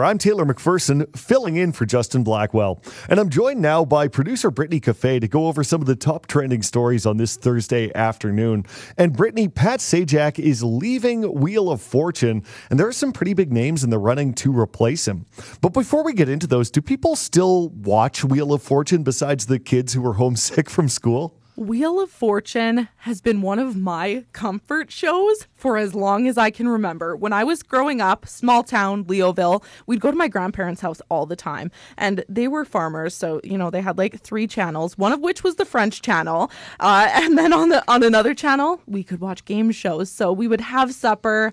I'm Taylor McPherson, filling in for Justin Blackwell. And I'm joined now by producer Brittany Caffet to go over some of the top trending stories on this Thursday afternoon. And Brittany, Pat Sajak is leaving Wheel of Fortune, and there are some pretty big names in the running to replace him. But before we get into those, do people still watch Wheel of Fortune besides the kids who are homesick from school? Wheel of Fortune has been one of my comfort shows for as long as I can remember. When I was growing up, small town, Leoville, we'd go to my grandparents' house all the time. And they were farmers, so you know, they had like three channels, one of which was the French channel. Uh, and then on the on another channel, we could watch game shows. So we would have supper,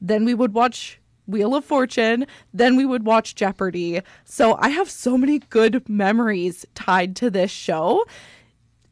then we would watch Wheel of Fortune, then we would watch Jeopardy. So I have so many good memories tied to this show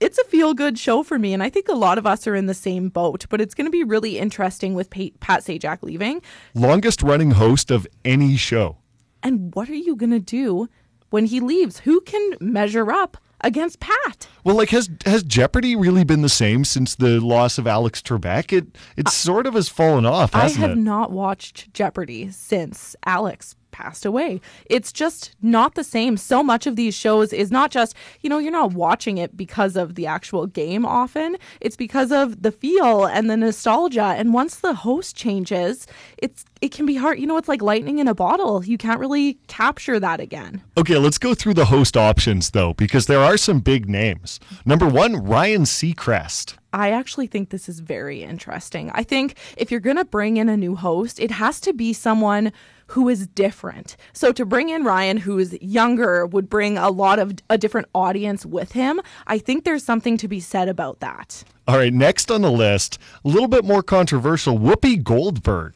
it's a feel good show for me. And I think a lot of us are in the same boat, but it's going to be really interesting with Pat Sajak leaving. Longest running host of any show. And what are you going to do when he leaves? Who can measure up? against Pat. Well, like has has Jeopardy really been the same since the loss of Alex Trebek? It it uh, sort of has fallen off. I have it? not watched Jeopardy since Alex passed away. It's just not the same. So much of these shows is not just, you know, you're not watching it because of the actual game often. It's because of the feel and the nostalgia. And once the host changes, it's it can be hard. You know, it's like lightning in a bottle. You can't really capture that again. Okay, let's go through the host options though, because there are some big names. Number one, Ryan Seacrest. I actually think this is very interesting. I think if you're going to bring in a new host, it has to be someone who is different. So to bring in Ryan, who's younger, would bring a lot of a different audience with him. I think there's something to be said about that. All right, next on the list, a little bit more controversial, Whoopi Goldberg.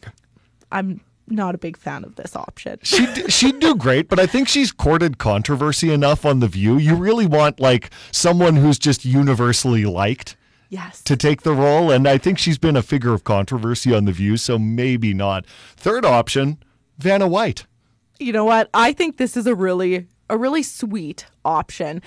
I'm not a big fan of this option. she she'd do great, but I think she's courted controversy enough on the View. You really want like someone who's just universally liked. Yes. To take the role, and I think she's been a figure of controversy on the View, so maybe not. Third option, Vanna White. You know what? I think this is a really a really sweet option.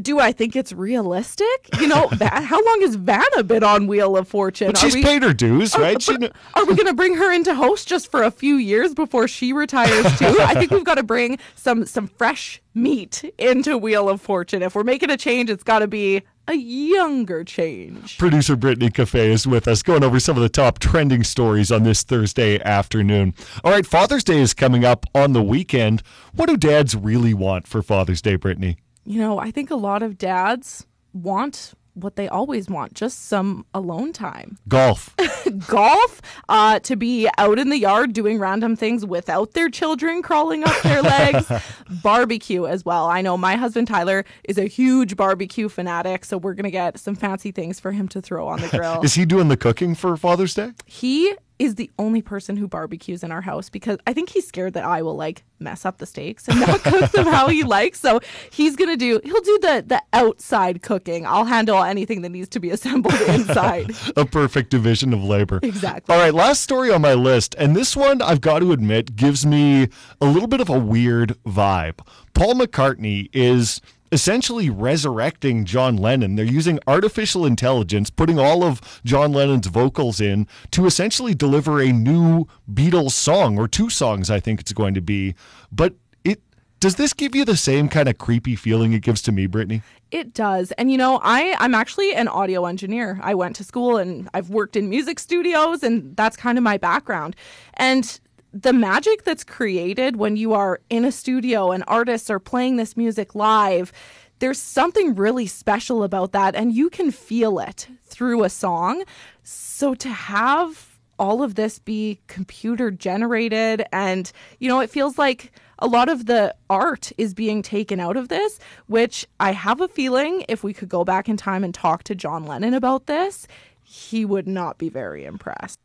Do I think it's realistic? You know, how long has Vanna been on Wheel of Fortune? But she's we, paid her dues, right? Are, are we going to bring her into host just for a few years before she retires too? I think we've got to bring some some fresh meat into Wheel of Fortune. If we're making a change, it's got to be a younger change. Producer Brittany Caffet is with us, going over some of the top trending stories on this Thursday afternoon. All right, Father's Day is coming up on the weekend. What do dads really want for Father's Day, Brittany? You know, I think a lot of dads want what they always want just some alone time golf golf uh, to be out in the yard doing random things without their children crawling up their legs. Barbecue as well. I know my husband tyler is a huge barbecue fanatic so we're gonna get some fancy things for him to throw on the grill. Is he doing the cooking for father's day? He is the only person who barbecues in our house because I think he's scared that I will like mess up the steaks and not cook them how he likes. So he's gonna do he'll do the the outside cooking. I'll handle anything that needs to be assembled inside. a perfect division of labor. Exactly. All right, last story on my list, and this one I've got to admit gives me a little bit of a weird vibe. Paul McCartney is essentially resurrecting John Lennon. They're using artificial intelligence, putting all of John Lennon's vocals in to essentially deliver a new Beatles song or two songs, I think it's going to be. But it does this give you the same kind of creepy feeling it gives to me, Brittany? It does. And you know, I I'm actually an audio engineer. I went to school and I've worked in music studios and that's kind of my background. And the magic that's created when you are in a studio and artists are playing this music live, there's something really special about that. And you can feel it through a song. So to have all of this be computer generated and, you know, it feels like a lot of the art is being taken out of this, which I have a feeling if we could go back in time and talk to John Lennon about this, he would not be very impressed.